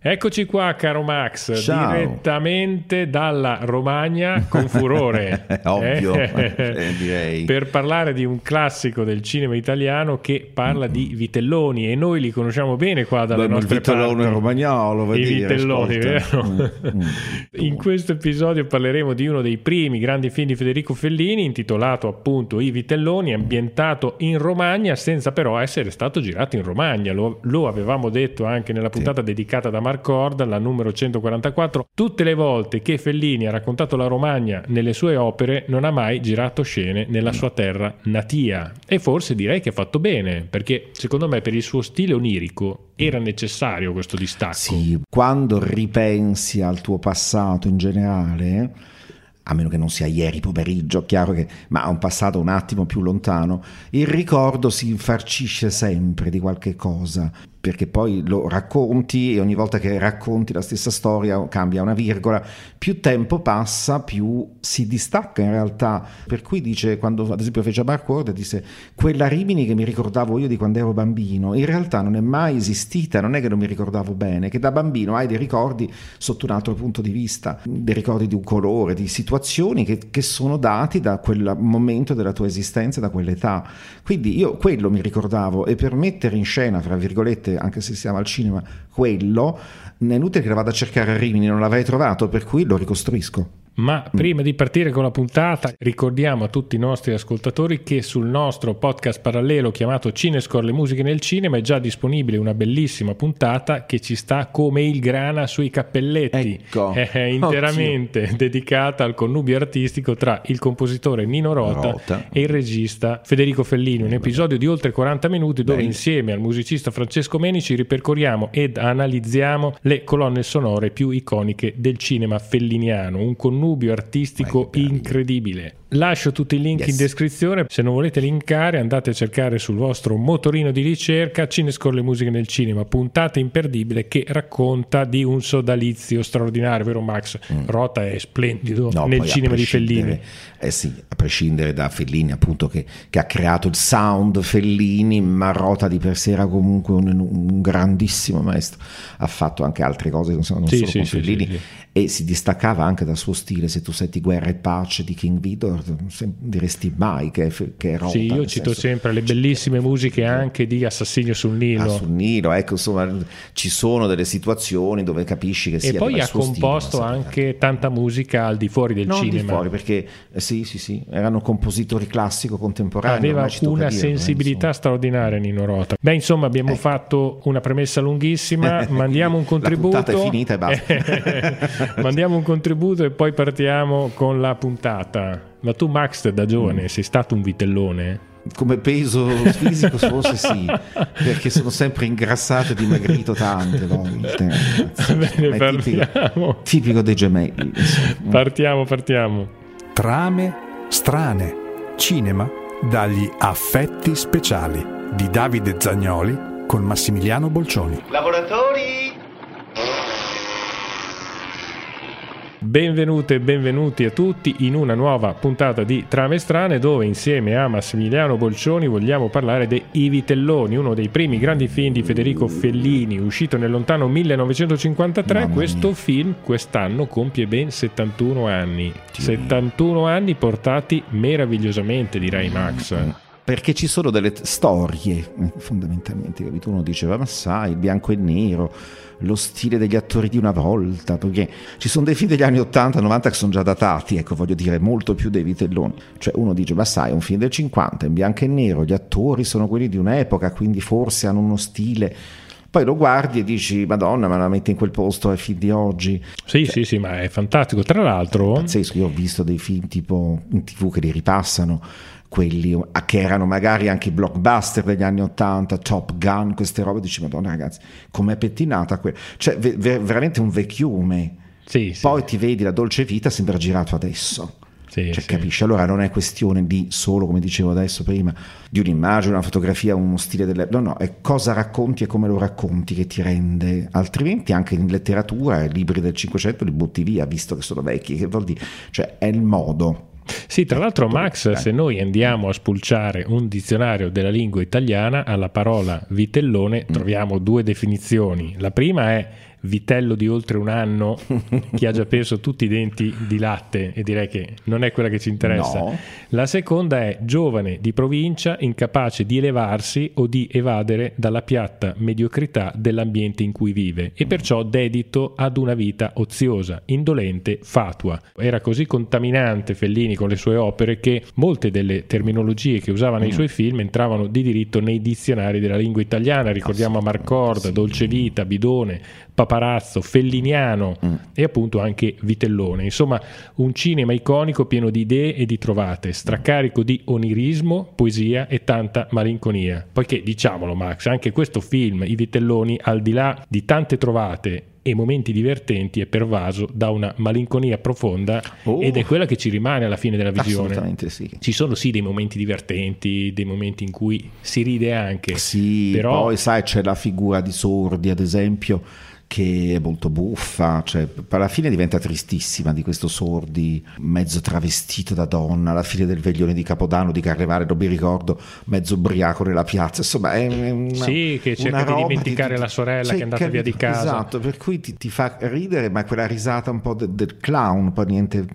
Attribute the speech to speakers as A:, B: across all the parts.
A: Eccoci qua, caro Max,
B: Ciao.
A: direttamente dalla Romagna con furore.
B: Ovvio,
A: Eh,
B: eh, direi.
A: Per parlare di un classico del cinema italiano che parla di vitelloni e noi li conosciamo bene qua dalle
B: Beh, ma il
A: nostre
B: vitellone romagnolo, vuoi
A: I
B: dire,
A: vitelloni,
B: ascolta.
A: vero?
B: Mm, mm.
A: In questo episodio parleremo di uno dei primi grandi film di Federico Fellini, intitolato appunto I Vitelloni, ambientato in Romagna, senza però essere stato girato in Romagna. Lo, lo avevamo detto anche nella puntata dedicata da Mark Cord, la numero 144. Tutte le volte che Fellini ha raccontato la Romagna nelle sue opere, non ha mai girato scene nella sua terra natia. E forse direi che ha fatto bene, perché secondo me per il suo stile onirico era necessario questo distacco.
B: Sì, quando ripensi al tuo passato in generale, a meno che non sia ieri pomeriggio, chiaro che, ma un passato un attimo più lontano, il ricordo si infarcisce sempre di qualche cosa, perché poi lo racconti e ogni volta che racconti la stessa storia cambia una virgola, più tempo passa, più si distacca in realtà. Per cui dice, quando ad esempio fece Mark Ward, disse, quella Rimini che mi ricordavo io di quando ero bambino, in realtà non è mai esistita, non è che non mi ricordavo bene, che da bambino hai dei ricordi sotto un altro punto di vista, dei ricordi di un colore, di situazioni che, che sono dati da quel momento della tua esistenza, da quell'età. Quindi io quello mi ricordavo e per mettere in scena, fra virgolette, anche se siamo al cinema, quello, è inutile che la vada a cercare a Rimini, non l'avrei trovato, per cui lo ricostruisco.
A: Ma prima di partire con la puntata, ricordiamo a tutti i nostri ascoltatori che sul nostro podcast parallelo chiamato Cinescore le musiche nel cinema è già disponibile una bellissima puntata che ci sta come il grana sui cappelletti.
B: Ecco.
A: È interamente dedicata al connubio artistico tra il compositore Nino Rota,
B: Rota.
A: e il regista Federico Fellini. Un episodio di oltre 40 minuti dove
B: Beh.
A: insieme al musicista Francesco Menici ripercorriamo ed analizziamo le colonne sonore più iconiche del cinema felliniano. Un connubio artistico
B: che meraviglia.
A: incredibile. Lascio tutti i link
B: Yes.
A: in descrizione. Se non volete linkare, andate a cercare sul vostro motorino di ricerca Cinescore le musiche nel cinema, puntata imperdibile che racconta di un sodalizio straordinario, vero Max? Rota è splendido
B: Mm. No,
A: nel cinema di Fellini.
B: Eh sì, a prescindere da Fellini, appunto, che, che ha creato il sound Fellini, ma Rota di per sé era comunque un, un grandissimo maestro. Ha fatto anche altre cose, non, so, non
A: Sì,
B: solo
A: sì,
B: con
A: sì,
B: Fellini, e si distaccava anche dal suo stile. Se tu senti Guerra e Pace di King Vidor, se- diresti mai che, che è Rota.
A: Sì, io cito
B: senso-
A: sempre le bellissime musiche anche di Assassinio sul Nilo.
B: Ah, sul Nilo, ecco, insomma, ci sono delle situazioni dove capisci che
A: E
B: sia
A: poi
B: il
A: ha
B: stile,
A: composto
B: sempre-
A: anche tanta musica al di fuori del
B: Non di
A: cinema.
B: fuori, perché eh, sì, sì, sì, erano compositori classico contemporanei.
A: Aveva una
B: dirlo, eh,
A: sensibilità straordinaria Nino Rota. Beh, insomma, abbiamo
B: Ecco.
A: fatto una premessa lunghissima, mandiamo un
B: La
A: contributo.
B: puntata è finita e basta.
A: mandiamo un contributo e poi partiamo con la puntata. Ma tu Max da giovane
B: Mm.
A: sei stato un vitellone?
B: Come peso fisico forse sì, perché sono sempre ingrassato e dimagrito tante volte. ragazzi.
A: Bene,
B: è tipico,
A: partiamo.
B: tipico dei gemelli. insomma.
A: Partiamo, partiamo.
C: Trame strane. Cinema dagli affetti speciali di Davide Zagnoli con Massimiliano Bolcioni.
D: Lavoratori,
A: Benvenute e benvenuti a tutti in una nuova puntata di Trame Strane dove insieme a Massimiliano Bolcioni vogliamo parlare dei I Vitelloni, uno dei primi grandi film di Federico Fellini uscito nel lontano 1953.
B: Mamma
A: Questo film quest'anno compie ben 71 anni.
B: Dio
A: 71 anni portati meravigliosamente direi Max.
B: Perché ci sono delle storie, fondamentalmente, capito? Uno diceva, ma sai, il bianco e nero, lo stile degli attori di una volta, perché ci sono dei film degli anni 80-90 che sono già datati, ecco, voglio dire, molto più dei vitelloni. Cioè uno dice, ma sai, è un film del 50, in bianco e nero, gli attori sono quelli di un'epoca, quindi forse hanno uno stile... Poi lo guardi e dici, madonna, ma la metti in quel posto ai film di oggi.
A: Sì, sì, sì, ma è fantastico. Tra l'altro,
B: Pazzesco, io ho visto dei film tipo in tv che li ripassano, quelli che erano magari anche i blockbuster degli anni 80, Top Gun, queste robe, dici madonna ragazzi, com'è pettinata quella, cioè ve- ve- veramente un vecchiume.
A: sì, sì,
B: Poi ti vedi la dolce vita, sembra girato adesso.
A: sì,
B: Cioè,
A: sì.
B: capisci? Allora non è questione di solo, come dicevo adesso prima, di un'immagine, una fotografia, uno stile delle... No, no, è cosa racconti e come lo racconti che ti rende. Altrimenti anche in letteratura, i libri del Cinquecento li butti via, visto che sono vecchi. Che vuol dire? Cioè, è il modo.
A: Sì, tra l'altro Max, se noi andiamo a spulciare un dizionario della lingua italiana, alla parola vitellone troviamo due definizioni. La prima è vitello di oltre un anno che ha già perso tutti i denti di latte e direi che non è quella che ci interessa.
B: No.
A: La seconda è giovane di provincia, incapace di elevarsi o di evadere dalla piatta mediocrità dell'ambiente in cui vive e perciò dedito ad una vita oziosa, indolente, fatua. Era così contaminante Fellini con le sue opere che molte delle terminologie che usava nei suoi film entravano di diritto nei dizionari della lingua italiana. Ricordiamo Marcorda, Dolce Vita, Bidone, Paparazzo, Felliniano e appunto anche Vitellone. Insomma, un cinema iconico pieno di idee e di trovate, straccarico di onirismo, poesia e tanta malinconia. Poiché, diciamolo Max, anche questo film, I Vitelloni, al di là di tante trovate e momenti divertenti, è pervaso da una malinconia profonda
B: Oh.
A: ed è quella che ci rimane alla fine della visione.
B: Assolutamente sì.
A: Ci sono sì dei momenti divertenti, dei momenti in cui si ride anche.
B: Sì,
A: però
B: poi sai c'è la figura di Sordi ad esempio che è molto buffa, cioè alla fine diventa tristissima di questo Sordi mezzo travestito da donna, alla fine del veglione di Capodanno di Carnevale, non mi ricordo, mezzo ubriaco nella piazza, insomma è una,
A: Sì, che cerca di dimenticare la sorella che è andata via di casa.
B: Esatto, per cui ti, ti fa ridere, ma quella risata un po' de- del clown, poi niente,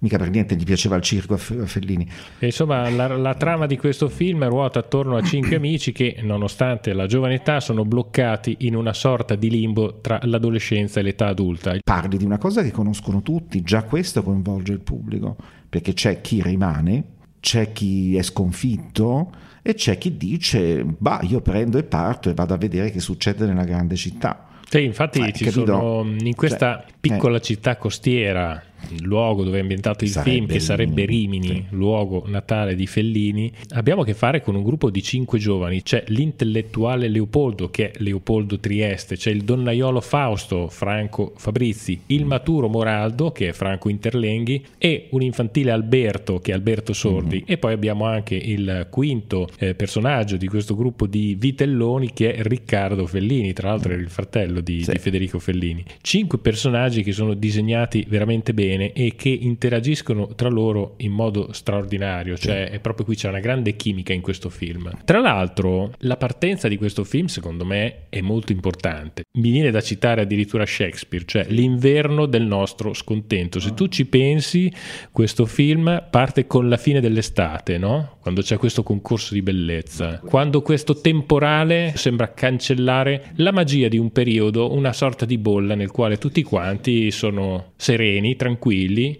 B: mica per niente gli piaceva il circo a Fe- a Fellini.
A: E insomma, la, la trama di questo film ruota attorno a cinque amici che, nonostante la giovane età, sono bloccati in una sorta di limbo tra l'adolescenza e l'età adulta.
B: parli di una cosa che conoscono tutti, già questo coinvolge il pubblico, perché c'è chi rimane, c'è chi è sconfitto e c'è chi dice, bah, io prendo e parto e vado a vedere che succede nella grande città.
A: Sì, infatti
B: Eh,
A: ci sono in questa
B: Cioè,
A: piccola città costiera, il luogo dove è ambientato il
B: Sarebbe
A: film, che sarebbe
B: Rimini,
A: Rimini, luogo natale di Fellini, abbiamo a che fare con un gruppo di cinque giovani. C'è l'intellettuale Leopoldo, che è Leopoldo Trieste, c'è il donnaiolo Fausto, Franco Fabrizi, il maturo Moraldo, che è Franco Interlenghi, e un infantile Alberto, che è Alberto Sordi.
B: Mhm.
A: E poi abbiamo anche il quinto eh, personaggio di questo gruppo di vitelloni, che è Riccardo Fellini, tra l'altro era il fratello di,
B: Sì.
A: di Federico Fellini. Cinque personaggi che sono disegnati veramente bene e che interagiscono tra loro in modo straordinario, cioè è proprio qui c'è una grande chimica in questo film. Tra l'altro, la partenza di questo film, secondo me, è molto importante. Mi viene da citare addirittura Shakespeare, cioè l'inverno del nostro scontento. Se tu ci pensi, questo film parte con la fine dell'estate, no? Quando c'è questo concorso di bellezza, quando questo temporale sembra cancellare la magia di un periodo, una sorta di bolla nel quale tutti quanti sono sereni, tranquilli,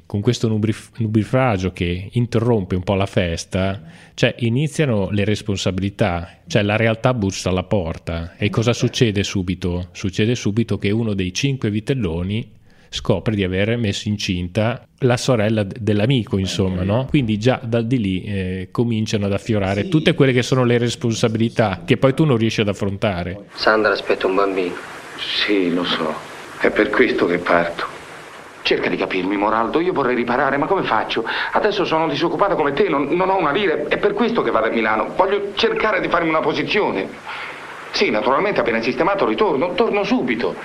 A: con questo nubrif- nubrifragio che interrompe un po' la festa, cioè iniziano le responsabilità, cioè la realtà bussa alla porta e cosa succede subito? Succede subito che uno dei cinque vitelloni scopre di aver messo incinta la sorella d- dell'amico, insomma, no? Quindi già da di lì eh, cominciano ad affiorare tutte quelle che sono le responsabilità che poi tu non riesci ad affrontare.
D: Sandra aspetta un bambino.
E: Sì, lo so. È per questo che parto. Cerca di capirmi, Moraldo. Io vorrei riparare, ma come faccio? Adesso sono disoccupato come te, non, non ho una lira. È per questo che vado a Milano. Voglio cercare di farmi una posizione. Sì, naturalmente, appena sistemato ritorno. Torno subito.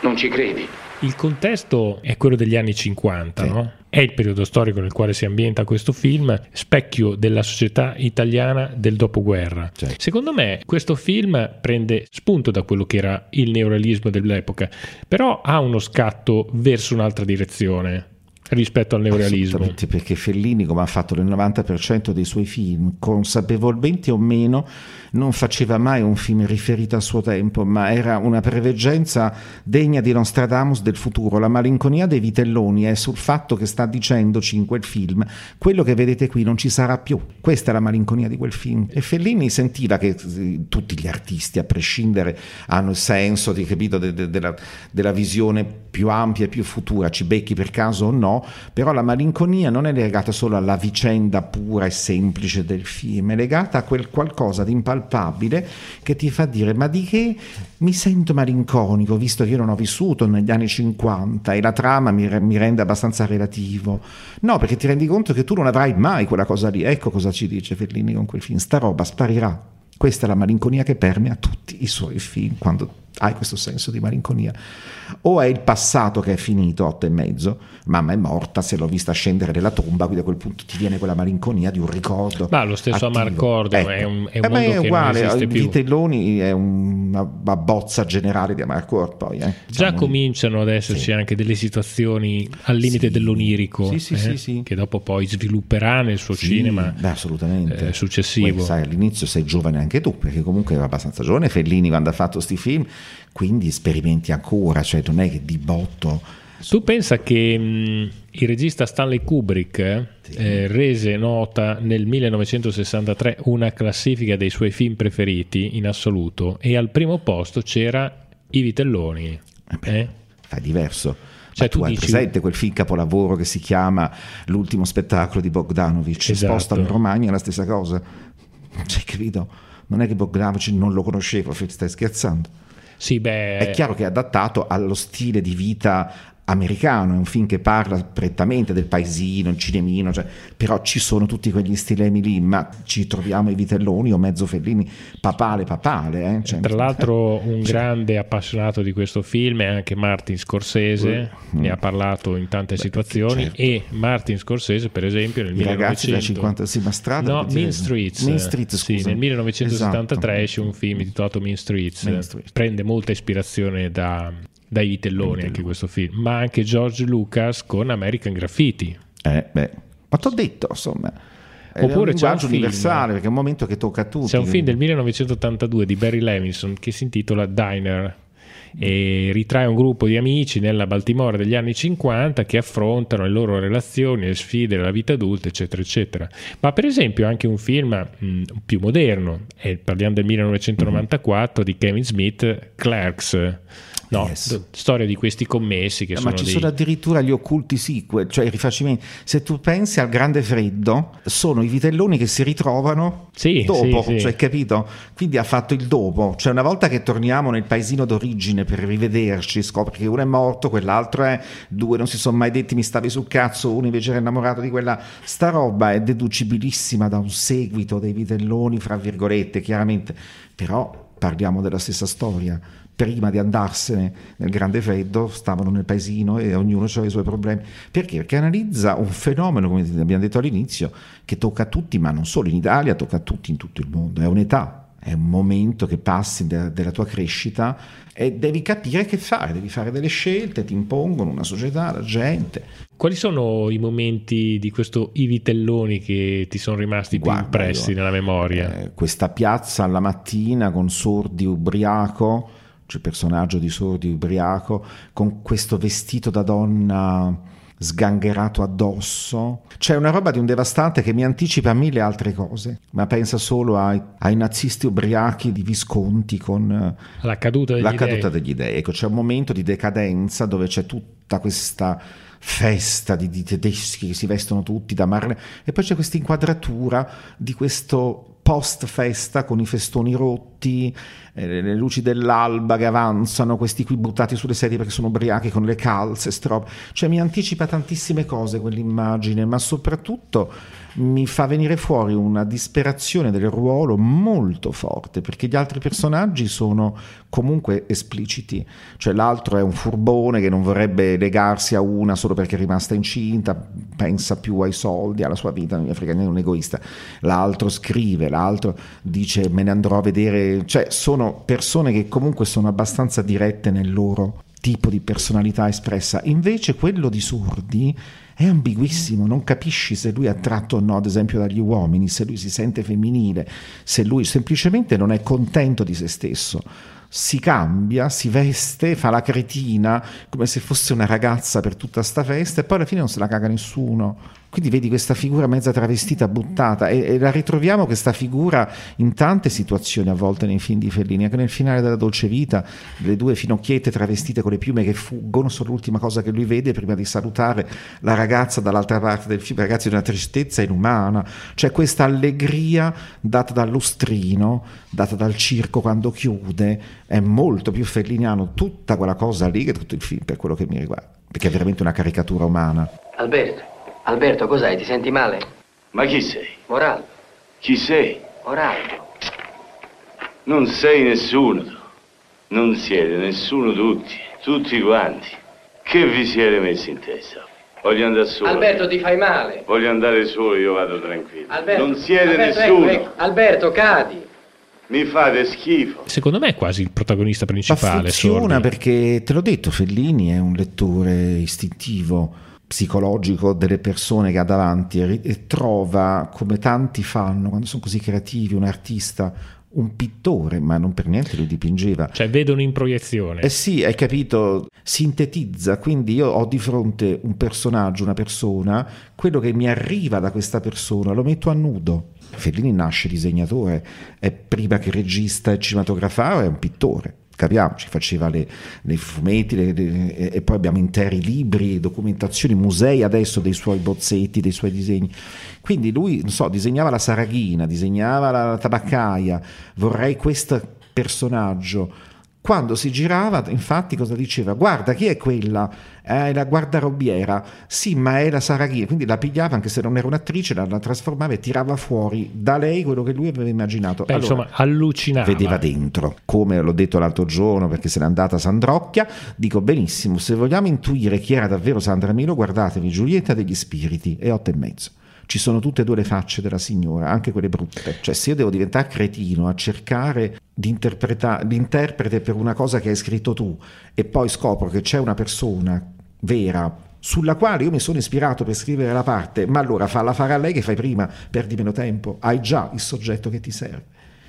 E: Non ci credi?
A: Il contesto è quello degli anni 50,
B: Sì.
A: no? È il periodo storico nel quale si ambienta questo film, specchio della società italiana del dopoguerra.
B: Sì.
A: Secondo me questo film prende spunto da quello che era il neorealismo dell'epoca, però ha uno scatto verso un'altra direzione rispetto al neorealismo.
B: Perché Fellini, come ha fatto nel 90% dei suoi film, consapevolmente o meno, non faceva mai un film riferito al suo tempo, ma era una preveggenza degna di Nostradamus del futuro. La malinconia dei vitelloni è sul fatto che sta dicendoci in quel film quello che vedete qui non ci sarà più. Questa è la malinconia di quel film. E Fellini sentiva che eh, tutti gli artisti, a prescindere, hanno il senso di, capito, de- de- della, della visione più ampia e più futura, ci becchi per caso o no, però la malinconia non è legata solo alla vicenda pura e semplice del film, è legata a quel qualcosa di impalpabile che ti fa dire ma di che mi sento malinconico visto che io non ho vissuto negli anni 50 e la trama mi, mi rende abbastanza relativo. No, perché ti rendi conto che tu non avrai mai quella cosa lì. Ecco cosa ci dice Fellini con quel film, sta roba sparirà. Questa è la malinconia che permea tutti i suoi film quando hai questo senso di malinconia. O è il passato che è finito, otto e mezzo, mamma è morta, se l'ho vista scendere nella tomba, quindi a quel punto ti viene quella malinconia di un ricordo.
A: Ma lo stesso
B: attivo.
A: Amarcordo
B: Ecco.
A: è un, è un
B: Eh,
A: mondo
B: è uguale,
A: non esiste.
B: Vitelloni è una bozza generale di Amarcord poi. Eh.
A: Già
B: Diciamo,
A: cominciano ad esserci
B: Sì.
A: anche delle situazioni al limite
B: Sì.
A: dell'onirico,
B: Sì,
A: eh, che dopo poi svilupperà nel suo cinema
B: beh, assolutamente.
A: eh, successivo.
B: Poi, sai, all'inizio sei giovane anche tu, perché comunque era abbastanza giovane Fellini quando ha fatto questi film, quindi sperimenti ancora, cioè non è che di botto.
A: Tu pensa che mh, il regista Stanley Kubrick eh,
B: Sì.
A: eh, rese nota nel 1963 una classifica dei suoi film preferiti in assoluto e al primo posto c'era I Vitelloni.
B: Eh beh,
A: eh?
B: Fai diverso.
A: Cioè,
B: Ma tu
A: tu
B: hai
A: dici-
B: presente quel film capolavoro che si chiama L'ultimo spettacolo di Bogdanovich?
A: Esatto.
B: Spostano in Romagna è la stessa cosa. Cioè, capito? Non è che Bogdanovich non lo conoscevo, stai scherzando.
A: Sì, beh,
B: È chiaro che è adattato allo stile di vita americano, è un film che parla prettamente del paesino, il cinemino, cioè, però ci sono tutti quegli stilemi lì, ma ci troviamo i vitelloni o mezzo Fellini, papale papale. Eh? Cioè,
A: Tra l'altro un
B: cioè,
A: grande appassionato di questo film è anche Martin Scorsese,
B: Mm.
A: ne ha parlato in tante
B: Beh,
A: situazioni
B: certo.
A: e Martin Scorsese per esempio nel
B: I ragazzi da
A: 1900
B: 50 sì, ma strada
A: No, Mean Streets.
B: Mean Streets,
A: sì, nel 1973
B: Esatto.
A: esce un film intitolato Mean Streets.
B: Mean Streets.
A: Prende molta ispirazione da, dai vitelloni anche questo film, ma anche George Lucas con American Graffiti.
B: Eh, beh, ma ti ho detto, insomma, è
A: Oppure
B: un
A: c'è un film-
B: universale perché è un momento che tocca a tutti.
A: C'è un film del 1982 di Barry Levinson che si intitola Diner e ritrae un gruppo di amici nella Baltimora degli anni 50 che affrontano le loro relazioni, le sfide della vita adulta, eccetera, eccetera. Ma per esempio anche un film mh, più moderno, e parliamo del 1994 di Kevin Smith, Clerks. No,
B: Yes.
A: storia di questi commessi che
B: Eh,
A: sono
B: ma ci
A: dei...
B: sono addirittura gli occulti sequel, cioè i rifacimenti. Se tu pensi al Grande Freddo, sono i vitelloni che si ritrovano
A: Sì,
B: dopo,
A: sì, sì.
B: cioè capito? Quindi ha fatto il dopo. Cioè una volta che torniamo nel paesino d'origine per rivederci, scopri che uno è morto, quell'altro è, due non si sono mai detti mi stavi sul cazzo, uno invece era innamorato di quella. Sta roba è deducibilissima da un seguito dei vitelloni, fra virgolette, chiaramente. Però parliamo della stessa storia. Prima di andarsene nel grande freddo stavano nel paesino e ognuno aveva i suoi problemi. Perché? Perché analizza un fenomeno, come abbiamo detto all'inizio, che tocca a tutti, ma non solo in Italia, tocca a tutti in tutto il mondo. È un'età, è un momento che passi de- della tua crescita e devi capire che fare, devi fare delle scelte, ti impongono una società, la gente.
A: Quali sono i momenti di questo I Vitelloni che ti sono rimasti
B: Guarda,
A: più impressi
B: io-
A: nella memoria?
B: Eh, questa piazza alla mattina con Sordi ubriaco, cioè personaggio di Sordi ubriaco, con questo vestito da donna sgangherato addosso. C'è una roba di un devastante che mi anticipa mille altre cose, ma pensa solo ai, ai nazisti ubriachi di Visconti con eh,
A: La caduta degli
B: la
A: dei.
B: caduta degli dei. Ecco, c'è un momento di decadenza dove c'è tutta questa festa di, di tedeschi che si vestono tutti da marne e poi c'è questa inquadratura di questo post festa con i festoni rotti, eh, le luci dell'alba che avanzano, questi qui buttati sulle sedie perché sono ubriachi con le calze, strobe. Cioè mi anticipa tantissime cose quell'immagine, ma soprattutto mi fa venire fuori una disperazione del ruolo molto forte perché gli altri personaggi sono comunque espliciti, cioè l'altro è un furbone che non vorrebbe legarsi a una solo perché è rimasta incinta, pensa più ai soldi, alla sua vita, non mi frega niente, è un egoista, l'altro scrive, l'altro dice me ne andrò a vedere, cioè sono persone che comunque sono abbastanza dirette nel loro tipo di personalità espressa, invece quello di Sordi è ambiguissimo, non capisci se lui è attratto o no, ad esempio, dagli uomini, se lui si sente femminile, se lui semplicemente non è contento di se stesso. Si cambia, si veste, fa la cretina come se fosse una ragazza per tutta sta festa e poi alla fine non se la caga nessuno. Quindi vedi questa figura mezza travestita, buttata e, e la ritroviamo questa figura in tante situazioni a volte nei film di Fellini, anche nel finale della Dolce Vita, le due finocchiette travestite con le piume che fuggono sono l'ultima cosa che lui vede prima di salutare la ragazza dall'altra parte del film, ragazzi di una tristezza inumana, c'è questa allegria data dal lustrino, data dal circo quando chiude, è molto più felliniano tutta quella cosa lì che tutto il film per quello che mi riguarda, perché è veramente una caricatura umana.
D: Alberto, Alberto, cos'hai? Ti senti male?
E: Ma chi sei?
D: Moraldo,
E: Chi sei?
D: Moraldo.
E: Non sei nessuno tu.
F: Non siete nessuno tutti, tutti quanti. Che vi siete messi in testa? Voglio andare solo.
D: Alberto, ti fai male.
F: Voglio andare solo, io vado tranquillo.
D: Alberto,
F: non siete
D: Alberto,
F: nessuno.
D: ecco, ecco. Alberto, cadi.
F: Mi fate schifo.
A: Secondo me è quasi il protagonista
B: Ma
A: principale.
B: funziona
A: Sordi.
B: perché, te l'ho detto, Fellini è un lettore istintivo, psicologico delle persone che ha davanti e, e trova, come tanti fanno quando sono così creativi, un artista, un pittore, ma non per niente lui dipingeva.
A: Cioè, vedono in proiezione.
B: Eh sì, hai capito, sintetizza, quindi io ho di fronte un personaggio, una persona, quello che mi arriva da questa persona lo metto a nudo. Fellini nasce disegnatore, è prima che regista e cinematografaro, è un pittore. Capiamoci, faceva le, le fumetti le- le- e poi abbiamo interi libri, documentazioni, musei adesso dei suoi bozzetti, dei suoi disegni. Quindi lui, non so, disegnava la Saraghina, disegnava la, la tabaccaia, vorrei questo personaggio. Quando si girava, infatti, cosa diceva? Guarda, chi è quella? È la guardarobiera. Sì, ma è la Saraghina. Quindi la pigliava, anche se non era un'attrice, la, la trasformava e tirava fuori da lei quello che lui aveva immaginato.
A: Beh,
B: Allora,
A: insomma, allucinava.
B: vedeva dentro, come l'ho detto l'altro giorno perché se n'è andata Sandrocchia, dico benissimo, se vogliamo intuire chi era davvero Sandra Milo, guardatevi Giulietta degli Spiriti e otto e mezzo. Ci sono tutte e due le facce della signora, anche quelle brutte. Cioè, se io devo diventare cretino a cercare di interpretare l'interprete per una cosa che hai scritto tu e poi scopro che c'è una persona vera sulla quale io mi sono ispirato per scrivere la parte, ma allora falla fare a lei che fai prima, perdi meno tempo, hai già il soggetto che ti serve.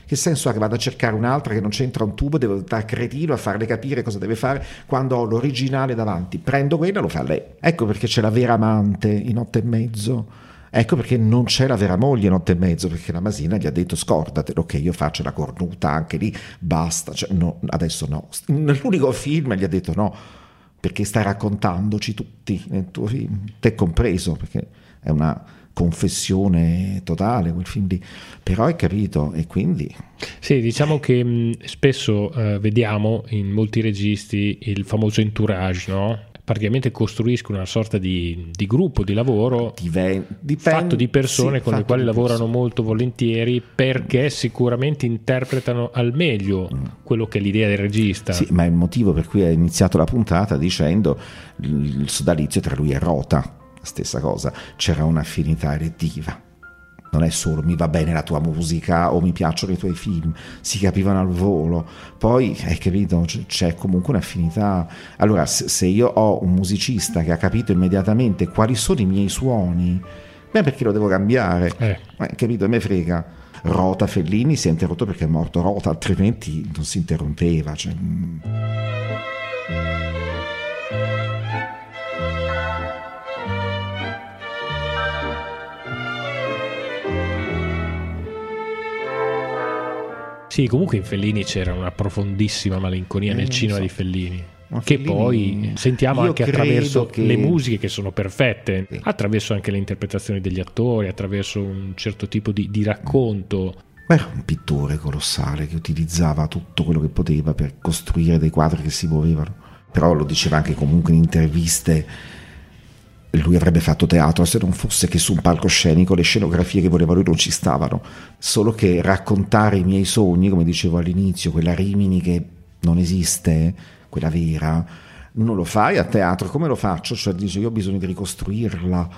B: Che senso ha che vado a cercare un'altra che non c'entra un tubo, devo stare cretino a farle capire cosa deve fare quando ho l'originale davanti? Prendo quella e lo fa lei. Ecco perché c'è la vera amante in otto e mezzo. Ecco perché non c'è la vera moglie in otto e mezzo, perché la Masina gli ha detto scordatelo che io faccio la cornuta anche lì, basta, cioè, no, adesso no. Nell'unico film gli ha detto no, perché stai raccontandoci tutti nel tuo film, te compreso, perché è una confessione totale quel film lì. Però hai capito e quindi
A: Sì, diciamo che mh, spesso eh, vediamo in molti registi il famoso entourage, no? Praticamente costruiscono una sorta di, di gruppo di lavoro
B: diven- dipende
A: fatto di persone
B: sì,
A: con le quali lavorano molto volentieri perché sicuramente interpretano al meglio quello che è l'idea del regista.
B: Mm. Sì, ma il motivo per cui ha iniziato la puntata dicendo il sodalizio tra lui e Rota, stessa cosa, c'era un'affinità elettiva. Non è solo mi va bene la tua musica o mi piacciono i tuoi film, si capivano al volo. Poi, hai capito, c'è comunque un'affinità. Allora, se io ho un musicista che ha capito immediatamente quali sono i miei suoni, beh, perché lo devo cambiare?
A: Eh.
B: Eh, capito? A me frega. Rota Fellini si è interrotto perché è morto Rota, altrimenti non si interrompeva. Cioè,
A: Sì, comunque in Fellini c'era una profondissima malinconia
B: Eh,
A: nel cinema
B: so.
A: di Fellini.
B: Ma
A: Che
B: Fellini-
A: poi sentiamo anche attraverso
B: che-
A: le musiche che sono perfette,
B: Sì.
A: attraverso anche le interpretazioni degli attori, attraverso un certo tipo di, di racconto.
B: Era un pittore colossale che utilizzava tutto quello che poteva per costruire dei quadri che si muovevano. Però lo diceva anche comunque in interviste. Lui avrebbe fatto teatro se non fosse che su un palcoscenico le scenografie che voleva lui non ci stavano. Solo che raccontare i miei sogni, come dicevo all'inizio, quella Rimini che non esiste, quella vera, non lo fai a teatro. Come lo faccio? Cioè dice io ho bisogno di ricostruirla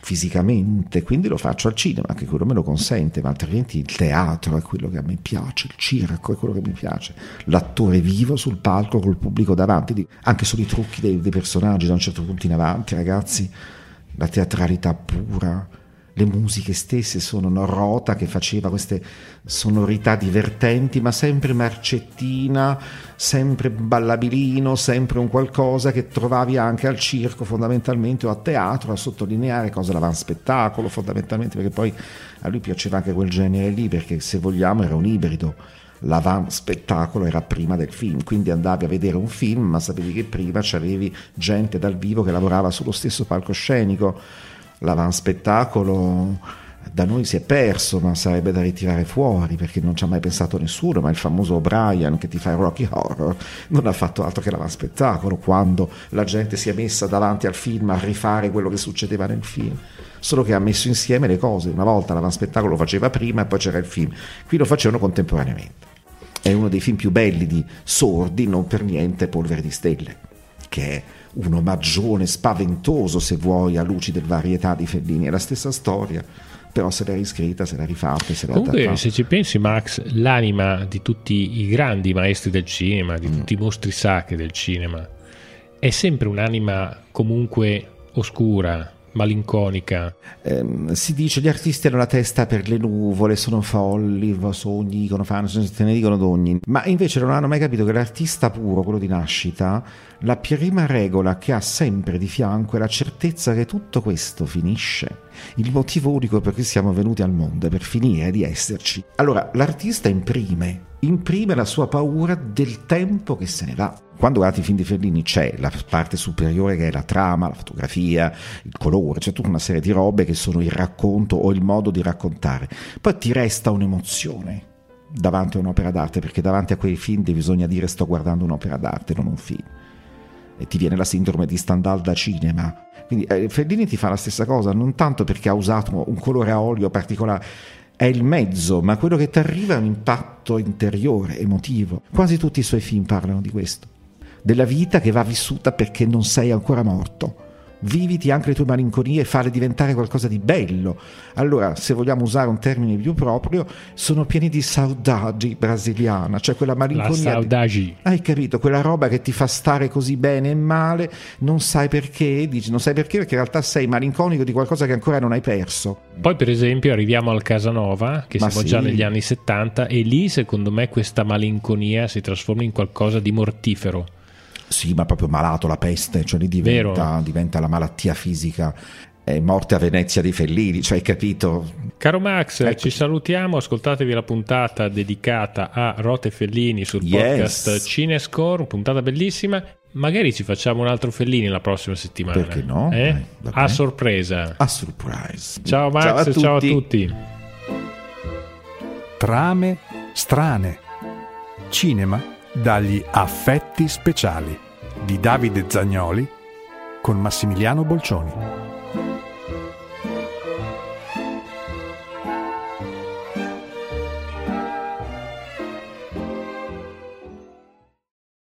B: fisicamente, quindi lo faccio al cinema, che quello me lo consente, ma altrimenti il teatro è quello che a me piace, il circo è quello che mi piace, l'attore vivo sul palco col pubblico davanti, anche solo i trucchi dei, dei personaggi da un certo punto in avanti, ragazzi, la teatralità pura. Le musiche stesse sono una rota che faceva queste sonorità divertenti, ma sempre marcettina, sempre ballabilino, sempre un qualcosa che trovavi anche al circo fondamentalmente o a teatro a sottolineare cosa l'avanspettacolo fondamentalmente, perché poi a lui piaceva anche quel genere lì, perché se vogliamo era un ibrido. L'avanspettacolo era prima del film, quindi andavi a vedere un film, ma sapevi che prima c'avevi gente dal vivo che lavorava sullo stesso palcoscenico l'avanspettacolo da noi si è perso, ma sarebbe da ritirare fuori perché non ci ha mai pensato nessuno. Ma il famoso O'Brien che ti fa il Rocky Horror non ha fatto altro che l'avanspettacolo quando la gente si è messa davanti al film a rifare quello che succedeva nel film. Solo che ha messo insieme le cose. Una volta l'avanspettacolo lo faceva prima e poi c'era il film. Qui lo facevano contemporaneamente. è uno dei film più belli di Sordi, non per niente Polvere di Stelle, che è un omaggione spaventoso, se vuoi, a luci del varietà di Fellini. È la stessa storia, però se l'è riscritta, se l'ha rifatta, se l'ha
A: Comunque,
B: adattata.
A: se ci pensi, Max, l'anima di tutti i grandi maestri del cinema, di tutti i mostri sacri del cinema, è sempre un'anima comunque oscura, malinconica.
B: Ehm, si dice gli artisti hanno la testa per le nuvole, sono folli, sogni, dicono, fanno, se ne dicono d'ogni. Ma invece non hanno mai capito che l'artista puro, quello di nascita, la prima regola che ha sempre di fianco è la certezza che tutto questo finisce. Il motivo unico per cui siamo venuti al mondo è per finire di esserci. Allora, l'artista imprime, imprime la sua paura del tempo che se ne va. Quando guardi i film di Fellini c'è la parte superiore che è la trama, la fotografia, il colore, c'è tutta una serie di robe che sono il racconto o il modo di raccontare. Poi ti resta un'emozione davanti a un'opera d'arte, perché davanti a quei film bisogna dire sto guardando un'opera d'arte, non un film. E ti viene la sindrome di Stendhal da cinema. Quindi eh, Fellini ti fa la stessa cosa, non tanto perché ha usato un colore a olio particolare, è il mezzo, ma quello che ti arriva è un impatto interiore, emotivo. Quasi tutti i suoi film parlano di questo, della vita che va vissuta perché non sei ancora morto. Viviti anche le tue malinconie e farle diventare qualcosa di bello. Allora, se vogliamo usare un termine più proprio, sono pieni di saudade brasiliana, cioè quella
A: La
B: malinconia. di-
A: saudade.
B: hai capito? Quella roba che ti fa stare così bene e male, non sai perché, dici non sai perché perché in realtà sei malinconico di qualcosa che ancora non hai perso.
A: Poi, per esempio, arriviamo al Casanova, che
B: Ma
A: siamo
B: sì.
A: già negli anni 70, e lì, secondo me, questa malinconia si trasforma in qualcosa di mortifero.
B: Sì, ma proprio malato la peste, cioè lì diventa, diventa la malattia fisica. È morte a Venezia di Fellini, cioè hai capito?
A: Caro Max,
B: Eccoci.
A: ci salutiamo, ascoltatevi la puntata dedicata a Rote Fellini sul
B: Yes.
A: podcast Cinescore, puntata bellissima. Magari ci facciamo un altro Fellini la prossima settimana.
B: Perché no?
A: Eh? A sorpresa.
B: A surprise.
A: Ciao Max, ciao a tutti.
C: Trame strane. Cinema dagli affetti speciali di Davide Zagnoli con Massimiliano Bolcioni.